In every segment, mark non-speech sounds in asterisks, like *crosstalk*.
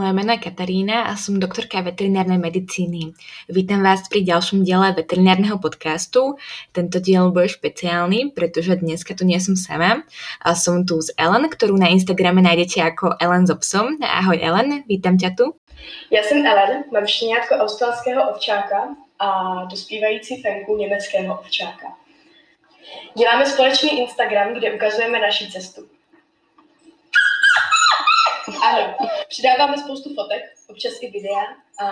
Moje meno je Katarína a som doktorka veterinárnej medicíny. Vítam vás pri ďalšom diele veterinárneho podcastu. Tento diel bude špeciálny, pretože dneska tu nie som sama. A som tu s Ellen, ktorú na Instagrame nájdete ako Ellen s obsom. Ahoj Ellen, vítam ťa tu. Já jsem Ellen, mám štěňátko australského ovčáka a dospívající fenku německého ovčáka. Děláme společný Instagram, kde ukazujeme naši cestu. Přidáváme spoustu fotek, občas i videa a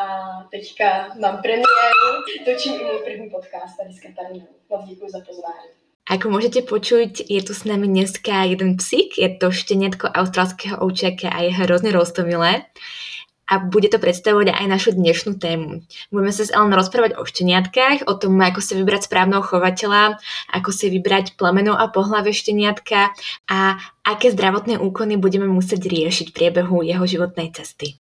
teďka mám premiéru, točím i můj první podcast tady s Katarínou. Moc děkuji za pozvání. Ako môžete počuť, je tu s nami dneska jeden psík, je to šteniatko australského ovčiaka a je hrozne roztomilé a bude to predstavovať aj našu dnešnú tému. Budeme sa s Ellen rozprávať o šteniatkách, o tom, ako sa vybrať správneho chovateľa, ako si vybrať plemeno a pohľave šteniatka a aké zdravotné úkony budeme musieť riešiť v priebehu jeho životnej cesty.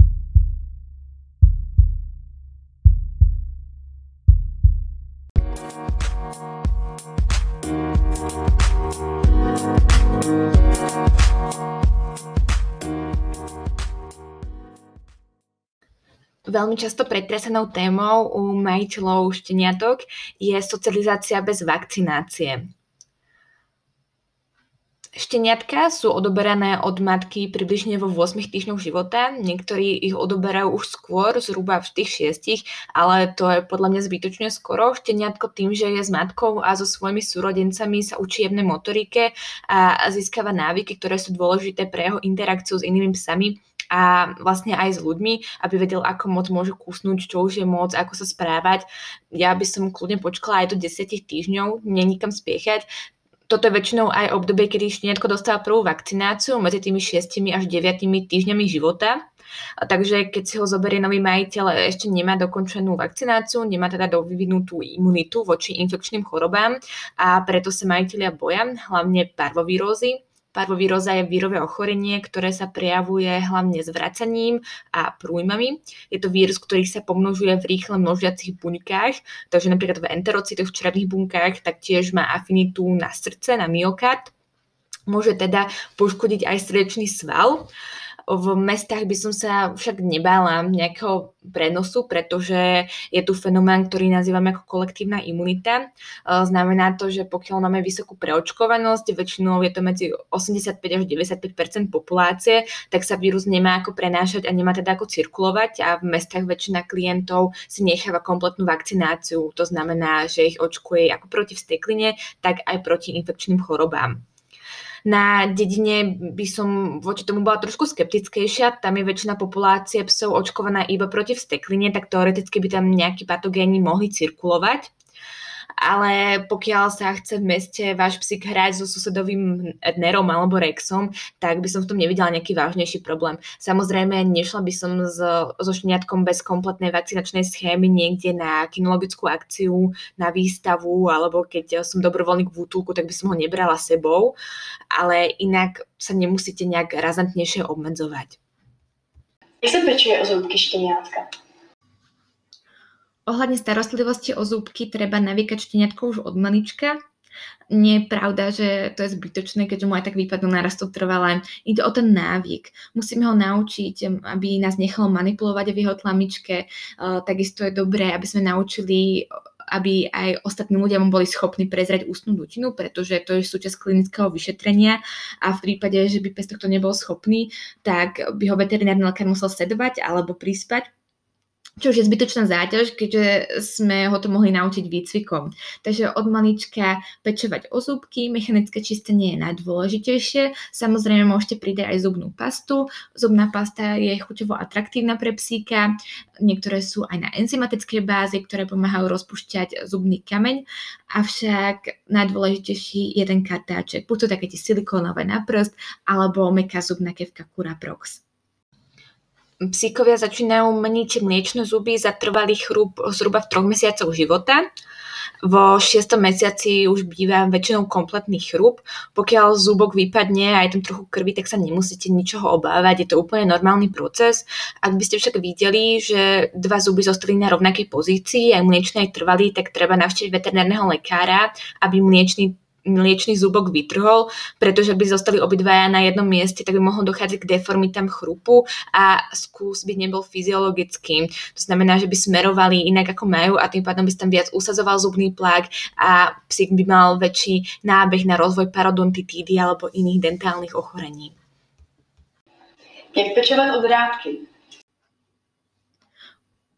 Veľmi často pretresenou témou u majiteľov šteniatok je socializácia bez vakcinácie. Šteniatka sú odoberané od matky približne vo 8 týždňoch života, niektorí ich odoberajú už skôr, zhruba v tých 6, ale to je podľa mňa zbytočne skoro. Šteniatko tým, že je s matkou a so svojimi súrodencami sa učí jemnej motorike a získava návyky, ktoré sú dôležité pre jeho interakciu s inými psami, a vlastne aj s ľuďmi, aby vedel, ako moc môže kusnúť, čo už je moc, ako sa správať. Ja by som kľudne počkala aj do 10 týždňov, nenikam spiechať. Toto je väčšinou aj obdobie, kedy šteniatko dostáva prvú vakcináciu medzi tými 6 až 9 týždňami života. Takže keď si ho zoberie nový majiteľ, ešte nemá dokončenú vakcináciu, nemá teda dovyvinutú imunitu voči infekčným chorobám a preto sa majiteľia boja, hlavne parvovírózy Parvovíroza je vírové ochorenie, ktoré sa prejavuje hlavne zvracaním a prújmami. Je to vírus, ktorý sa pomnožuje v rýchle množiacich buňkách, takže napríklad v enterocitoch, v črevných bunkách, taktiež má afinitu na srdce, na myokard. Môže teda poškodiť aj srdečný sval. V mestách by som sa však nebála nejakého prenosu, pretože je tu fenomén, ktorý nazývame ako kolektívna imunita. E, znamená to, že pokiaľ máme vysokú preočkovanosť, väčšinou je to medzi 85 až 95% populácie, tak sa vírus nemá ako prenášať a nemá teda ako cirkulovať a v mestách väčšina klientov si necháva kompletnú vakcináciu. To znamená, že ich očkuje ako proti vstekline, tak aj proti infekčným chorobám. Na dedine by som voči tomu bola trošku skeptickejšia, tam je väčšina populácie psov očkovaná iba proti vstekline, tak teoreticky by tam nejakí patogéni mohli cirkulovať ale pokiaľ sa chce v meste váš psík hrať so susedovým Nerom alebo Rexom, tak by som v tom nevidela nejaký vážnejší problém. Samozrejme, nešla by som so, so šteniatkom bez kompletnej vakcinačnej schémy niekde na kinologickú akciu, na výstavu, alebo keď som dobrovoľník v útulku, tak by som ho nebrala sebou, ale inak sa nemusíte nejak razantnejšie obmedzovať. Jak sa pečuje o zúbky šteniatka? Ohľadne starostlivosti o zúbky treba navykať šteniatko už od malička. Nie je pravda, že to je zbytočné, keďže mu aj tak výpadnú narastú trvalé. Ide o ten návyk. Musíme ho naučiť, aby nás nechalo manipulovať v jeho tlamičke. Takisto je dobré, aby sme naučili aby aj ostatní ľudia mu boli schopní prezrať ústnu dutinu, pretože to je súčasť klinického vyšetrenia a v prípade, že by pes tohto nebol schopný, tak by ho veterinárny lekár musel sedovať alebo prispať čo už je zbytočná záťaž, keďže sme ho to mohli naučiť výcvikom. Takže od malička pečovať o zúbky, mechanické čistenie je najdôležitejšie. Samozrejme môžete pridať aj zubnú pastu. Zubná pasta je chuťovo atraktívna pre psíka. Niektoré sú aj na enzymatickej báze, ktoré pomáhajú rozpušťať zubný kameň. Avšak najdôležitejší je ten kartáček. Buď to také tie silikónové na prst, alebo meká zubná kevka Curaprox. Psíkovia začínajú meniť mliečne zuby za trvalý chrúb zhruba v troch mesiacoch života. Vo šiestom mesiaci už býva väčšinou kompletný chrúb. Pokiaľ zúbok vypadne a je tam trochu krvi, tak sa nemusíte ničoho obávať, je to úplne normálny proces. Ak by ste však videli, že dva zuby zostali na rovnakej pozícii, aj mliečne aj trvalý, tak treba navštíviť veterinárneho lekára, aby mliečný mliečný zúbok vytrhol, pretože by zostali obidvaja na jednom mieste, tak by mohlo dochádzať k deformitám chrupu a skús by nebol fyziologický. To znamená, že by smerovali inak ako majú a tým pádom by sa tam viac usadzoval zubný plak a psík by mal väčší nábeh na rozvoj parodontitídy alebo iných dentálnych ochorení. Jak pečovať od drápky?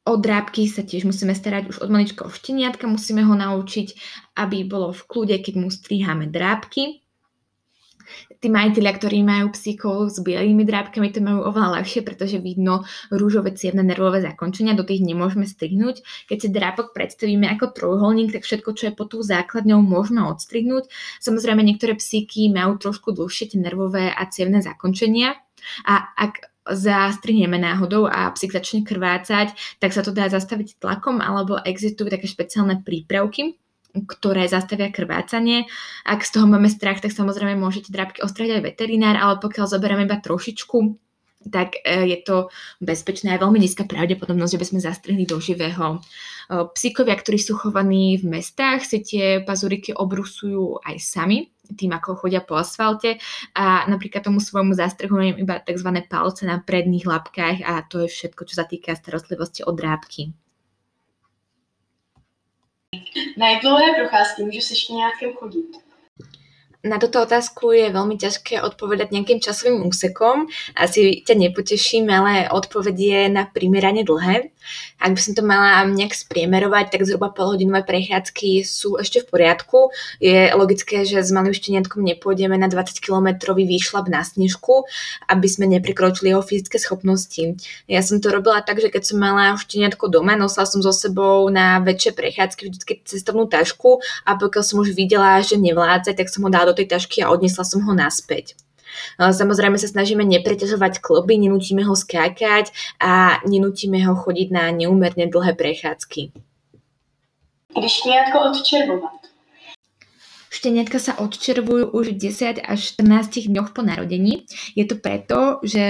O drápky sa tiež musíme starať už od malička o šteniatka, musíme ho naučiť, aby bolo v kľude, keď mu striháme drápky. Tí majiteľia, ktorí majú psíkov s bielými drápkami, to majú oveľa ľahšie, pretože vidno rúžové cievne nervové zakončenia, do tých nemôžeme strihnúť. Keď si drápok predstavíme ako trojuholník, tak všetko, čo je pod tú základňou, môžeme odstrihnúť. Samozrejme, niektoré psíky majú trošku dlhšie tie nervové a cievne zakončenia, a ak zastrihneme náhodou a psík začne krvácať, tak sa to dá zastaviť tlakom alebo existujú také špeciálne prípravky, ktoré zastavia krvácanie. Ak z toho máme strach, tak samozrejme môžete drápky ostrať aj veterinár, ale pokiaľ zoberieme iba trošičku, tak e, je to bezpečné a veľmi nízka pravdepodobnosť, že by sme zastrihli do živého. E, psíkovia, ktorí sú chovaní v mestách, si tie pazuriky obrusujú aj sami, tým, ako chodia po asfalte a napríklad tomu svojmu zastrhujem iba tzv. palce na predných labkách a to je všetko, čo sa týka starostlivosti od drábky. Na jak dlouhé procházky můžu se šteniátkem chodit? Na túto otázku je veľmi ťažké odpovedať nejakým časovým úsekom. Asi ťa nepoteším, ale odpoveď je na primerane dlhé. Ak by som to mala nejak spriemerovať, tak zhruba polhodinové prechádzky sú ešte v poriadku. Je logické, že s malým šteniatkom nepôjdeme na 20-kilometrový výšlap na snežku, aby sme neprekročili jeho fyzické schopnosti. Ja som to robila tak, že keď som mala šteniatko doma, nosila som so sebou na väčšie prechádzky vždy cestovnú tašku a pokiaľ som už videla, že nevládze, tak som ho dala do tej tašky a odnesla som ho naspäť. Samozrejme sa snažíme nepreťažovať kloby, nenútime ho skákať a nenútime ho chodiť na neúmerne dlhé prechádzky. Když šteniatko odčervovať? Šteniatka sa odčervujú už v 10 až 14 dňoch po narodení. Je to preto, že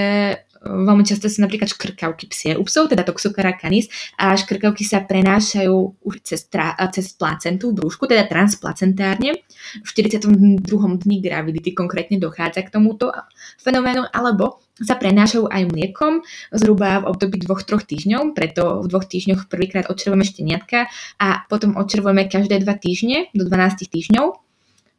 veľmi často sú napríklad škrkavky psie u psov, teda toxocara canis, a škrkavky sa prenášajú už cez, tra, cez placentu v brúšku, teda transplacentárne. V 42. dni gravidity konkrétne dochádza k tomuto fenoménu, alebo sa prenášajú aj mliekom zhruba v období 2-3 týždňov, preto v dvoch týždňoch prvýkrát odčervujeme šteniatka a potom odčervujeme každé 2 týždne do 12 týždňov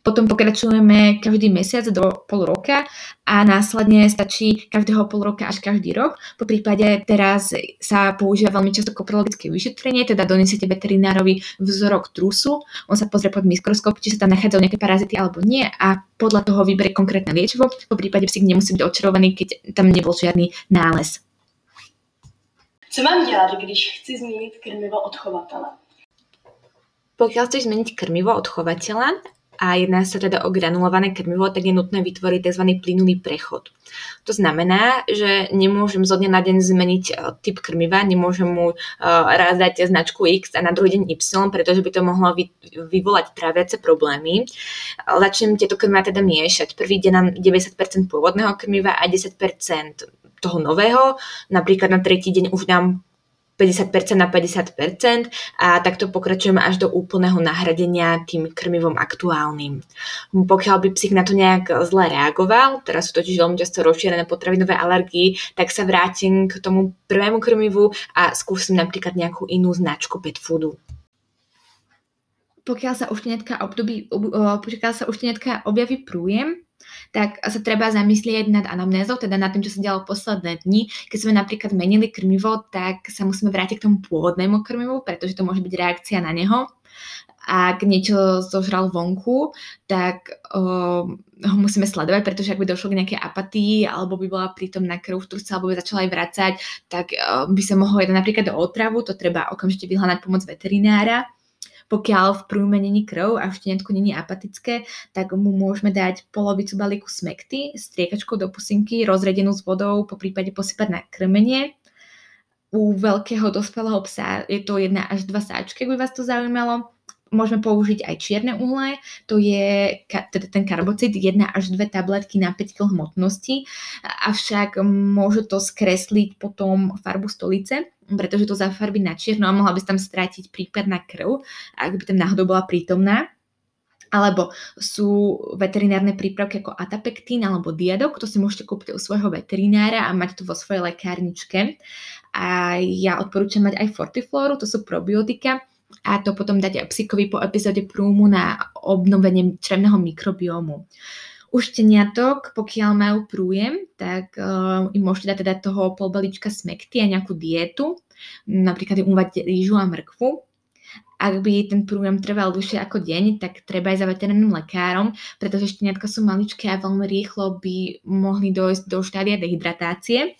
potom pokračujeme každý mesiac do pol roka a následne stačí každého pol roka až každý rok. Po prípade teraz sa používa veľmi často koprologické vyšetrenie, teda donesiete veterinárovi vzorok trusu, on sa pozrie pod mikroskop, či sa tam nachádzajú nejaké parazity alebo nie a podľa toho vyberie konkrétne liečivo. Po prípade psík nemusí byť očarovaný, keď tam nebol žiadny nález. Co mám dělat, když chci změnit krmivo od chovatele? Pokiaľ chceš zmeniť krmivo od chovateľa a jedná sa teda o granulované krmivo, tak je nutné vytvoriť tzv. plynulý prechod. To znamená, že nemôžem zo dňa na deň zmeniť e, typ krmiva, nemôžem mu e, raz dať značku X a na druhý deň Y, pretože by to mohlo vyvolať tráviace problémy. Začnem tieto krmiva teda miešať. Prvý deň nám 90% pôvodného krmiva a 10% toho nového. Napríklad na tretí deň už dám 50% na 50% a takto pokračujeme až do úplného nahradenia tým krmivom aktuálnym. Pokiaľ by psík na to nejak zle reagoval, teraz sú totiž veľmi často rozšírené potravinové alergie, tak sa vrátim k tomu prvému krmivu a skúsim napríklad nejakú inú značku pet foodu pokiaľ sa u šteniatka, období, pokiaľ sa u objaví prújem, tak sa treba zamyslieť nad anamnézou, teda nad tým, čo sa dialo posledné dni. Keď sme napríklad menili krmivo, tak sa musíme vrátiť k tomu pôvodnému krmivu, pretože to môže byť reakcia na neho. Ak niečo zožral vonku, tak uh, ho musíme sledovať, pretože ak by došlo k nejakej apatii, alebo by bola prítomná krv v trusce, alebo by začala aj vracať, tak uh, by sa mohlo jednať napríklad do otravu, to treba okamžite vyhľadať pomoc veterinára. Pokiaľ v prúme není krv a v šteniatku není apatické, tak mu môžeme dať polovicu balíku smekty s triekačkou do pusinky, rozredenú s vodou, po prípade posypať na krmenie. U veľkého dospelého psa je to jedna až dva sáčky, ak by vás to zaujímalo. Môžeme použiť aj čierne uhle, to je teda ten karbocid, 1 až 2 tabletky na 5 kg hmotnosti, avšak môže to skresliť potom farbu stolice, pretože to zafarbí na čierno a mohla by tam strátiť prípadná krv, ak by tam náhodou bola prítomná. alebo sú veterinárne prípravky ako atapektín alebo diadok, to si môžete kúpiť u svojho veterinára a mať to vo svojej lekárničke. A ja odporúčam mať aj fortiflóru, to sú probiotika, a to potom dať aj psíkovi po epizóde prúmu na obnovenie črevného mikrobiomu. U šteniatok, pokiaľ majú prújem, tak uh, im môžete dať teda toho pol balíčka smekty a nejakú dietu, napríklad im uvať rýžu a mrkvu ak by ten prújem trval dlhšie ako deň, tak treba aj za veterinárnym lekárom, pretože šteniatka sú maličké a veľmi rýchlo by mohli dojsť do štádia dehydratácie.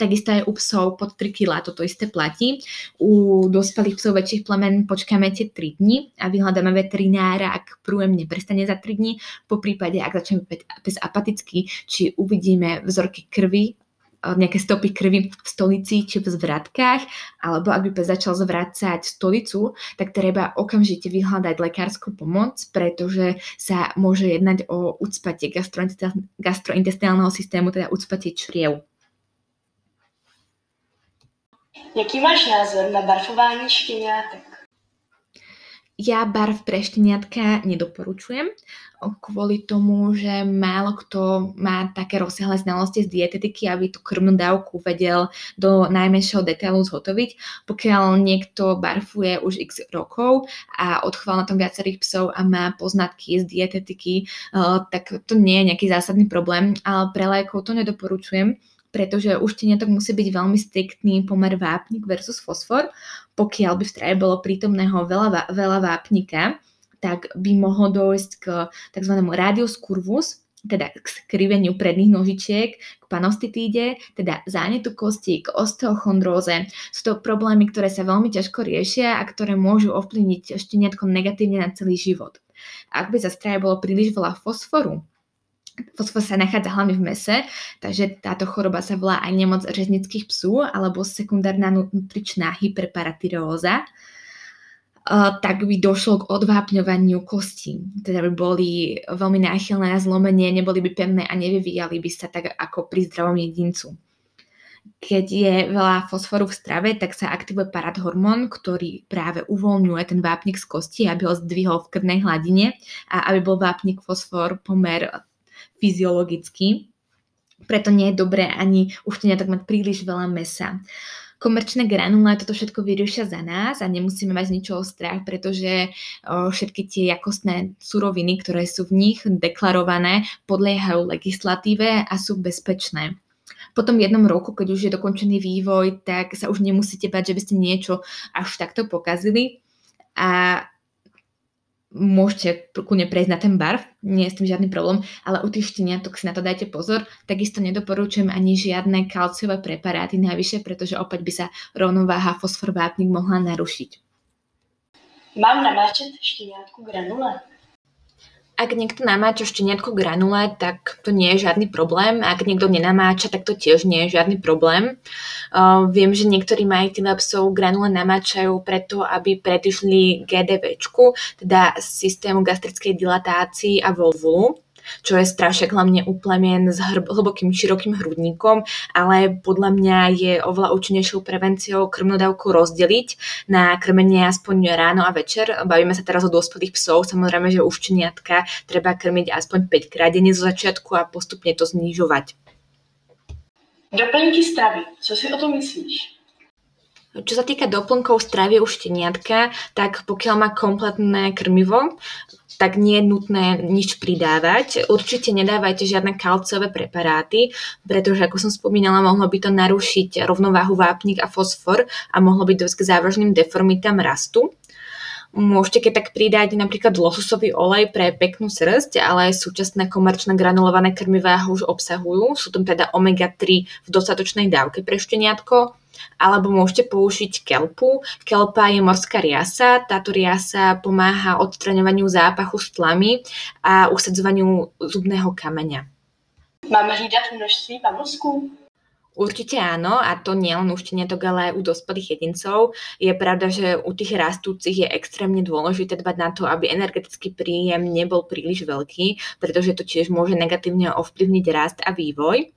Takisto aj u psov pod 3 kg toto isté platí. U dospelých psov väčších plemen počkáme tie 3 dní a vyhľadáme veterinára, ak prújem neprestane za 3 dní. Po prípade, ak začne pes apatický, či uvidíme vzorky krvi nejaké stopy krvi v stolici či v zvratkách, alebo ak by pes začal zvracať stolicu, tak treba okamžite vyhľadať lekárskú pomoc, pretože sa môže jednať o ucpatie gastrointestinálneho systému, teda ucpatie čriev. Jaký máš názor na barfování štěňátek? Ja barv pre šteniatka nedoporučujem kvôli tomu, že málo kto má také rozsiahle znalosti z dietetiky, aby tú krvnú dávku vedel do najmenšieho detailu zhotoviť. Pokiaľ niekto barfuje už x rokov a odchoval na tom viacerých psov a má poznatky z dietetiky, eh, tak to nie je nejaký zásadný problém, ale pre lajkov to nedoporučujem, pretože už šteniatok musí byť veľmi striktný pomer vápnik versus fosfor. Pokiaľ by v strave bolo prítomného veľa, veľa vápnika, tak by mohlo dojsť k tzv. radius curvus, teda k skriveniu predných nožičiek, k panostitíde, teda zánetu kostí, k osteochondróze. Sú to problémy, ktoré sa veľmi ťažko riešia a ktoré môžu ovplyvniť šteniatko negatívne na celý život. Ak by za strave bolo príliš veľa fosforu, Fosfor sa nachádza hlavne v mese, takže táto choroba sa volá aj nemoc řeznických psů alebo sekundárna nutričná hyperparatyreóza tak by došlo k odvápňovaniu kostí. Teda by boli veľmi náchylné na zlomenie, neboli by pevné a nevyvíjali by sa tak ako pri zdravom jedincu. Keď je veľa fosforu v strave, tak sa aktivuje paradhormón, ktorý práve uvoľňuje ten vápnik z kosti, aby ho zdvihol v krvnej hladine a aby bol vápnik fosfor pomer fyziologický. Preto nie je dobré ani už tak mať príliš veľa mesa. Komerčné granule toto všetko vyriešia za nás a nemusíme mať ničoho strach, pretože všetky tie jakostné suroviny, ktoré sú v nich deklarované, podliehajú legislatíve a sú bezpečné. Po tom jednom roku, keď už je dokončený vývoj, tak sa už nemusíte bať, že by ste niečo až takto pokazili. A môžete kľudne prejsť na ten barv, nie je s tým žiadny problém, ale u tých šteniatok si na to dajte pozor. Takisto nedoporučujem ani žiadne kalciové preparáty najvyššie, pretože opäť by sa rovnováha fosfor vápnik mohla narušiť. Mám namáčať šteniatku granule? Ak niekto namáča šteniatko granule, tak to nie je žiadny problém. Ak niekto nenamáča, tak to tiež nie je žiadny problém. Uh, viem, že niektorí majiteľe psov granule namáčajú preto, aby predišli GDV, teda systému gastrickej dilatácii a volvulu čo je strašek hlavne u plemien s hlbokým širokým hrudníkom, ale podľa mňa je oveľa účinnejšou prevenciou krmnodávku rozdeliť na krmenie aspoň ráno a večer. Bavíme sa teraz o dospelých psov, samozrejme, že už činiatka treba krmiť aspoň 5 krát denne zo začiatku a postupne to znižovať. Doplňky stravy. Co si o tom myslíš? Čo sa týka doplnkov stravy u šteniatka, tak pokiaľ má kompletné krmivo, tak nie je nutné nič pridávať. Určite nedávajte žiadne kalciové preparáty, pretože ako som spomínala, mohlo by to narušiť rovnováhu vápnik a fosfor a mohlo by dosť k závažným deformitám rastu. Môžete keď tak pridať napríklad lososový olej pre peknú srst, ale súčasné komerčné granulované krmivá ho už obsahujú. Sú tam teda omega-3 v dostatočnej dávke pre šteniatko alebo môžete použiť kelpu. Kelpa je morská riasa. Táto riasa pomáha odstraňovaniu zápachu s tlami a usadzovaniu zubného kameňa. Máme hlídať množství pavosků? Určite áno, a to nielen u šteniatok, ale aj u dospelých jedincov. Je pravda, že u tých rastúcich je extrémne dôležité dbať na to, aby energetický príjem nebol príliš veľký, pretože to tiež môže negatívne ovplyvniť rast a vývoj.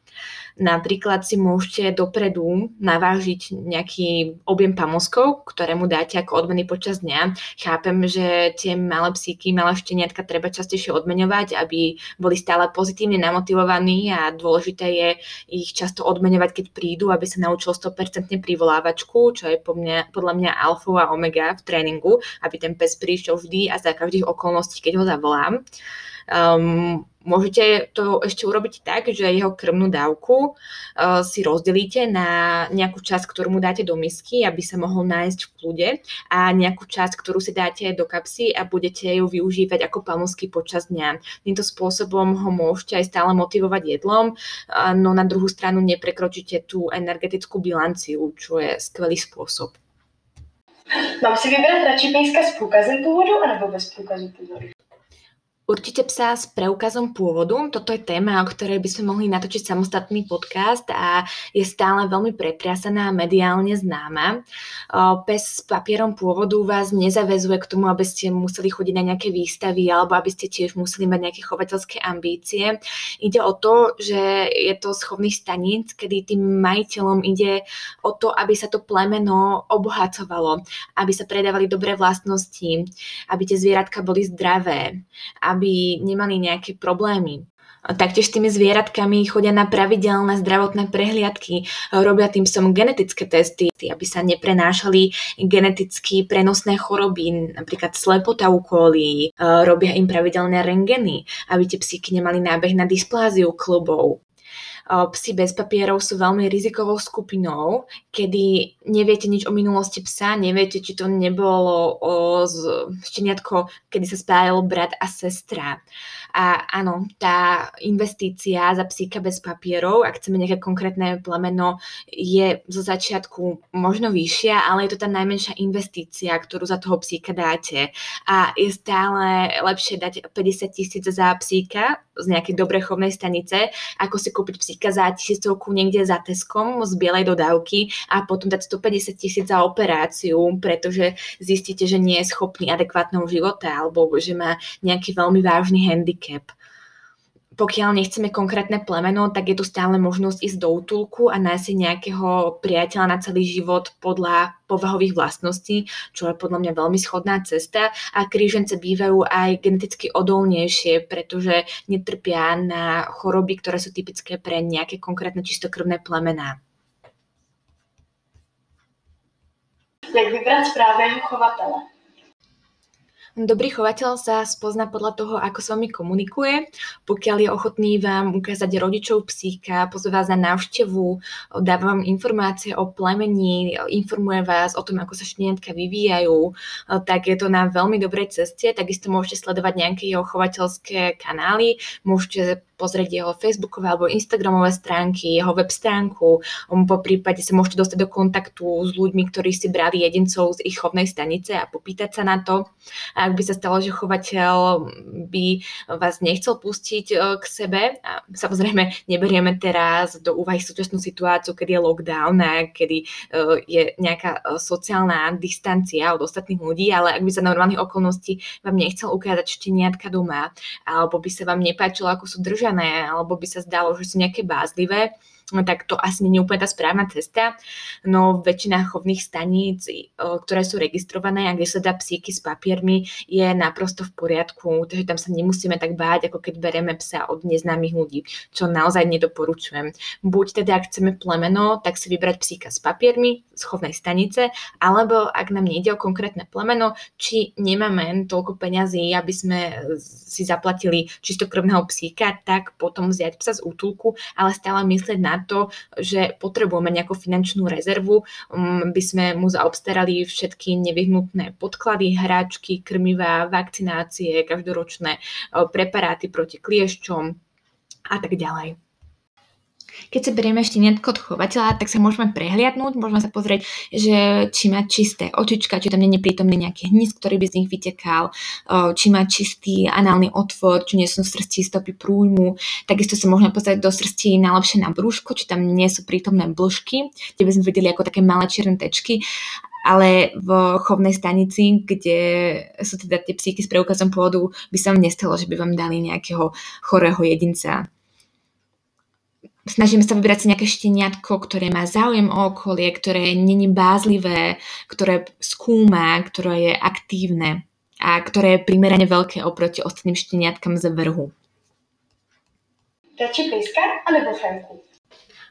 Napríklad si môžete dopredu navážiť nejaký objem pamoskov, ktoré mu dáte ako odmeny počas dňa. Chápem, že tie malé psíky, malé šteniatka treba častejšie odmeňovať, aby boli stále pozitívne namotivovaní a dôležité je ich často odmeňovať, keď prídu, aby sa naučil 100% privolávačku, čo je podľa mňa alfa a omega v tréningu, aby ten pes prišiel vždy a za každých okolností, keď ho zavolám. Um, môžete to ešte urobiť tak, že jeho krmnú dávku uh, si rozdelíte na nejakú časť, ktorú mu dáte do misky, aby sa mohol nájsť v kľude a nejakú časť, ktorú si dáte do kapsy a budete ju využívať ako pamusky počas dňa. Týmto spôsobom ho môžete aj stále motivovať jedlom, uh, no na druhú stranu neprekročíte tú energetickú bilanciu, čo je skvelý spôsob. Mám si vybrať radši pejska s průkazem pôvodu alebo bez průkazu pôvodu? Určite psa s preukazom pôvodu. Toto je téma, o ktorej by sme mohli natočiť samostatný podcast a je stále veľmi pretriasaná a mediálne známa. Pes s papierom pôvodu vás nezavezuje k tomu, aby ste museli chodiť na nejaké výstavy alebo aby ste tiež museli mať nejaké chovateľské ambície. Ide o to, že je to schovný staníc, kedy tým majiteľom ide o to, aby sa to plemeno obohacovalo, aby sa predávali dobré vlastnosti, aby tie zvieratka boli zdravé, aby nemali nejaké problémy. Taktiež s tými zvieratkami chodia na pravidelné zdravotné prehliadky, robia tým som genetické testy, aby sa neprenášali geneticky prenosné choroby, napríklad slepota u kolí, robia im pravidelné rengeny, aby tie psíky nemali nábeh na dyspláziu klubov. Psi bez papierov sú veľmi rizikovou skupinou, kedy neviete nič o minulosti psa, neviete, či to nebolo o šteniatko, kedy sa spájal brat a sestra. A áno, tá investícia za psíka bez papierov, ak chceme nejaké konkrétne plemeno, je zo začiatku možno vyššia, ale je to tá najmenšia investícia, ktorú za toho psíka dáte. A je stále lepšie dať 50 tisíc za psíka z nejakej dobrej chovnej stanice, ako si kúpiť psíka za tisícovku niekde za Teskom z bielej dodávky a potom dať 150 tisíc za operáciu, pretože zistíte, že nie je schopný adekvátneho života alebo že má nejaký veľmi vážny handicap. Pokiaľ nechceme konkrétne plemeno, tak je tu stále možnosť ísť do útulku a nájsť si nejakého priateľa na celý život podľa povahových vlastností, čo je podľa mňa veľmi schodná cesta a krížence bývajú aj geneticky odolnejšie, pretože netrpia na choroby, ktoré sú typické pre nejaké konkrétne čistokrvné plemená. Jak vybrať správného chovatele? Dobrý chovateľ sa spozná podľa toho, ako s vami komunikuje. Pokiaľ je ochotný vám ukázať rodičov psíka, pozve vás na návštevu, dáva vám informácie o plemení, informuje vás o tom, ako sa šteniatka vyvíjajú, tak je to na veľmi dobrej ceste. Takisto môžete sledovať nejaké jeho chovateľské kanály, môžete pozrieť jeho facebookové alebo instagramové stránky, jeho web stránku, po prípade sa môžete dostať do kontaktu s ľuďmi, ktorí si brali jedincov z ich chovnej stanice a popýtať sa na to. A ak by sa stalo, že chovateľ by vás nechcel pustiť e, k sebe, a samozrejme neberieme teraz do úvahy súčasnú situáciu, kedy je lockdown a kedy e, je nejaká e, sociálna distancia od ostatných ľudí, ale ak by za normálnych okolností vám nechcel ukázať šteniatka doma, alebo by sa vám nepáčilo, ako sú držané vyskúšané, alebo by sa zdalo, že sú nejaké bázlivé, tak to asi nie je úplne tá správna cesta. No väčšina chovných staníc, ktoré sú registrované a kde sa dá psíky s papiermi, je naprosto v poriadku, takže tam sa nemusíme tak báť, ako keď bereme psa od neznámych ľudí, čo naozaj nedoporučujem. Buď teda, ak chceme plemeno, tak si vybrať psíka s papiermi z chovnej stanice, alebo ak nám nejde o konkrétne plemeno, či nemáme toľko peňazí, aby sme si zaplatili čistokrvného psíka, tak potom vziať psa z útulku, ale stále myslieť na to, že potrebujeme nejakú finančnú rezervu, um, by sme mu zaobstarali všetky nevyhnutné podklady, hráčky, krmivá, vakcinácie, každoročné uh, preparáty proti kliešťom a tak ďalej. Keď sa berieme šteniatko od chovateľa, tak sa môžeme prehliadnúť, môžeme sa pozrieť, že či má čisté očička, či tam je prítomný nejaký hníz, ktorý by z nich vytekal, či má čistý análny otvor, či nie sú v srsti stopy prújmu. Takisto sa môžeme pozrieť do srsti najlepšie na brúško, či tam nie sú prítomné blžky, kde by sme videli ako také malé čierne tečky ale v chovnej stanici, kde sú teda tie psíky s preukazom pôvodu, by sa vám nestalo, že by vám dali nejakého chorého jedinca snažíme sa vybrať si nejaké šteniatko, ktoré má záujem o okolie, ktoré není bázlivé, ktoré skúma, ktoré je aktívne a ktoré je primerane veľké oproti ostatným šteniatkám z vrhu. Radši pejska alebo fenku?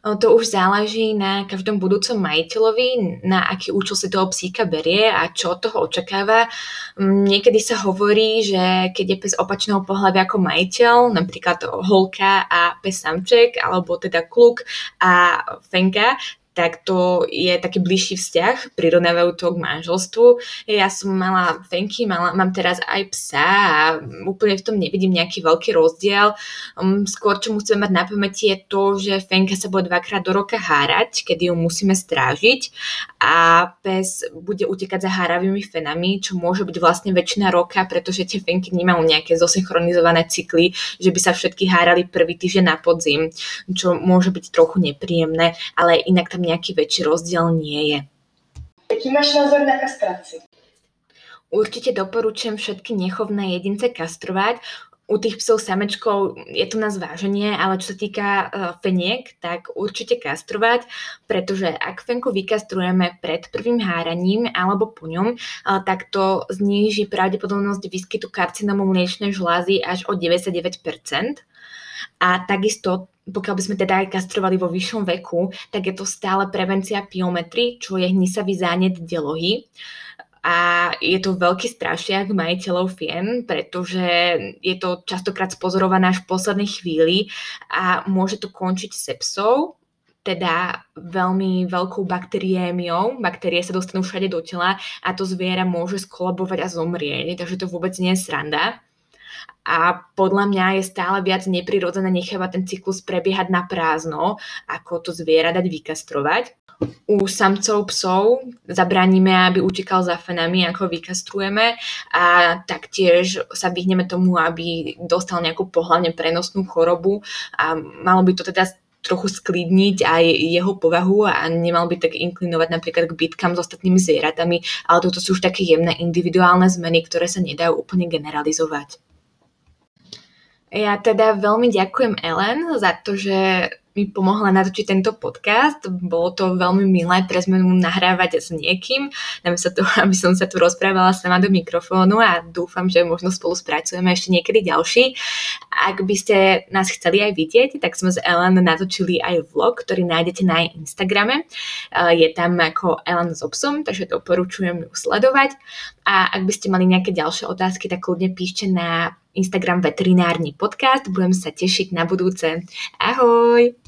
To už záleží na každom budúcom majiteľovi, na aký účel si toho psíka berie a čo od toho očakáva. Mm, niekedy sa hovorí, že keď je pes opačného pohľavia ako majiteľ, napríklad holka a pes samček, alebo teda kluk a fenka, tak to je taký bližší vzťah, prirovnávajú to k manželstvu. Ja som mala fenky, mala, mám teraz aj psa a úplne v tom nevidím nejaký veľký rozdiel. Um, skôr, čo musíme mať na pamäti je to, že fenka sa bude dvakrát do roka hárať, kedy ju musíme strážiť a pes bude utekať za háravými fenami, čo môže byť vlastne väčšina roka, pretože tie fenky nemajú nejaké zosynchronizované cykly, že by sa všetky hárali prvý týždeň na podzim, čo môže byť trochu nepríjemné, ale inak tam nejaký väčší rozdiel nie je. Jaký máš názor na kastraci? Určite doporučujem všetky nechovné jedince kastrovať. U tých psov samečkov je to na zváženie, ale čo sa týka uh, feniek, tak určite kastrovať, pretože ak fenku vykastrujeme pred prvým háraním alebo po ňom, uh, tak to zníži pravdepodobnosť výskytu karcinomu mliečnej žlázy až o 99%. A takisto pokiaľ by sme teda aj kastrovali vo vyššom veku, tak je to stále prevencia piometry, čo je hnisavý zánet delohy. A je to veľký strašiak majiteľov fien, pretože je to častokrát spozorované až v poslednej chvíli a môže to končiť sepsou, teda veľmi veľkou bakteriémiou. Baktérie sa dostanú všade do tela a to zviera môže skolabovať a zomrieť, takže to vôbec nie je sranda a podľa mňa je stále viac neprirodzené nechávať ten cyklus prebiehať na prázdno, ako to zviera dať vykastrovať. U samcov psov zabraníme, aby utekal za fenami, ako vykastrujeme a taktiež sa vyhneme tomu, aby dostal nejakú pohľadne prenosnú chorobu a malo by to teda trochu sklidniť aj jeho povahu a nemal by tak inklinovať napríklad k bitkám s ostatnými zvieratami, ale toto sú už také jemné individuálne zmeny, ktoré sa nedajú úplne generalizovať. Ja teda veľmi ďakujem Ellen za to, že mi pomohla natočiť tento podcast. Bolo to veľmi milé pre zmenu nahrávať s niekým, namiesto toho, *laughs* aby som sa tu rozprávala sama do mikrofónu a dúfam, že možno spolu spracujeme ešte niekedy ďalší. Ak by ste nás chceli aj vidieť, tak sme s Ellen natočili aj vlog, ktorý nájdete na jej Instagrame. Je tam ako Ellen s obsom, takže doporučujem ju sledovať. A ak by ste mali nejaké ďalšie otázky, tak kľudne píšte na Instagram veterinárny podcast. Budem sa tešiť na budúce. Ahoj!